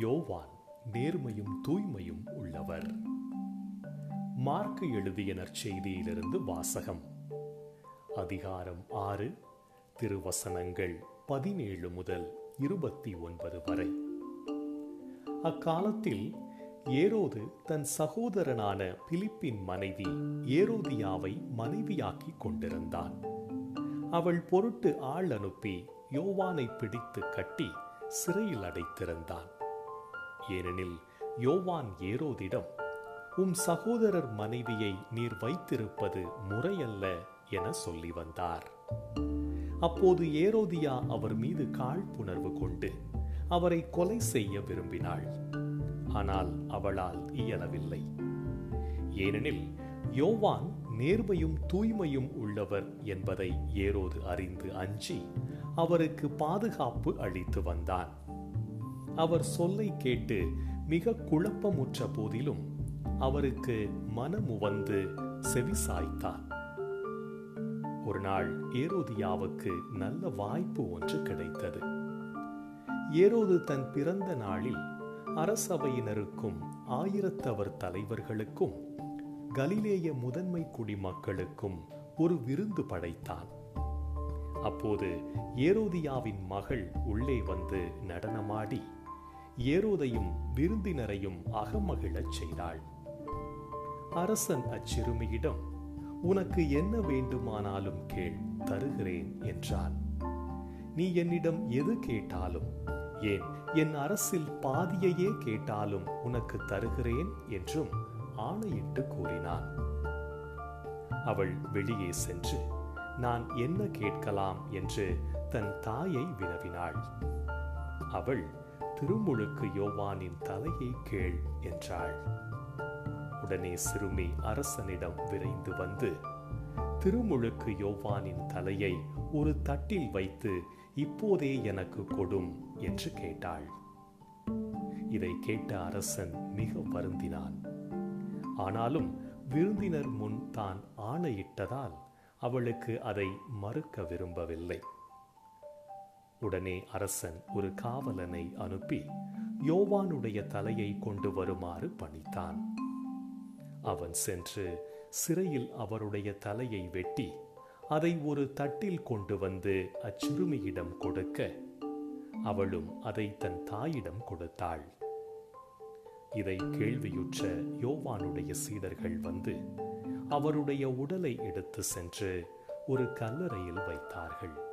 யோவான் நேர்மையும் தூய்மையும் உள்ளவர். மார்க்கு எழுதிய நற்செய்தியிலிருந்து வாசகம். அதிகாரம் ஆறு திருவசனங்கள் பதினேழு முதல் இருபத்தி ஒன்பது வரை. அக்காலத்தில் ஏரோது தன் சகோதரனான பிலிப்பின் மனைவி ஏரோதியாவை மனைவியாக்கி கொண்டிருந்தான். அவள் பொருட்டு ஆள் அனுப்பி யோவானை பிடித்து கட்டி சிறையில் அடைத்திருந்தான். ஏனெனில் யோவான் ஏரோதிடம் உம் சகோதரர் மனைவியை நீர் வைத்திருப்பது முறையல்ல என சொல்லி வந்தார். அப்போது ஏரோதியா அவர் மீது காழ்ப்புணர்வு கொண்டு அவரை கொலை செய்ய விரும்பினாள். ஆனால் அவளால் இயலவில்லை. ஏனெனில் யோவான் நேர்மையும் தூய்மையும் உள்ளவர் என்பதை ஏரோது அறிந்து அஞ்சி அவருக்கு பாதுகாப்பு அளித்து வந்தான். அவர் சொல்லை கேட்டு மிக குழப்பமுற்ற போதிலும் அவருக்கு மனமுவந்து செவிசாய்த்தான் ஒரு நாள் ஏரோதியாவுக்கு நல்ல வாய்ப்பு ஒன்று கிடைத்தது. ஏரோது தன் பிறந்த நாளில் அரசவையினருக்கும் ஆயிரத்தவர் தலைவர்களுக்கும் கலிலேய முதன்மை குடிமக்களுக்கும் ஒரு விருந்து படைத்தான். அப்போது ஏரோதியாவின் மகள் உள்ளே வந்து நடனமாடி ஏரோதையும் விருந்தினரையும் அகமகிழச் செய்தாள். அரசன் அச்சிறுமியிடம் உனக்கு என்ன வேண்டுமானாலும் கேள் தருகிறேன் என்றான். நீ என்னிடம் எது கேட்டாலும் ஏன் என் அரசில் பாதியையே கேட்டாலும் உனக்கு தருகிறேன் என்றும் ஆணையிட்டு கூறினான். அவள் வெளியே சென்று நான் என்ன கேட்கலாம்? என்று தன் தாயை வினவினாள். அவள் திருமுழுக்கு யோவானின் தலையை கேள் என்றாள். உடனே சிறுமி அரசனிடம் விரைந்து வந்து திருமுழுக்கு யோவானின் தலையை ஒரு தட்டில் வைத்து இப்போதே எனக்கு கொடும் என்று கேட்டாள். இதை கேட்ட அரசன் மிக வருந்தினான். ஆனாலும் விருந்தினர் முன் தான் ஆணையிட்டதால் அவளுக்கு அதை மறுக்க விரும்பவில்லை. உடனே அரசன் ஒரு காவலனை அனுப்பி யோவானுடைய தலையை கொண்டு வருமாறு பணித்தான். அவன் சென்று சிறையில் அவருடைய தலையை வெட்டி அதை ஒரு தட்டில் கொண்டு வந்து அச்சிறுமியிடம் கொடுக்க அவளும் அதை தன் தாயிடம் கொடுத்தாள். இதை கேள்வியுற்ற யோவானுடைய சீடர்கள் வந்து அவருடைய உடலை எடுத்து சென்று ஒரு கல்லறையில் வைத்தார்கள்.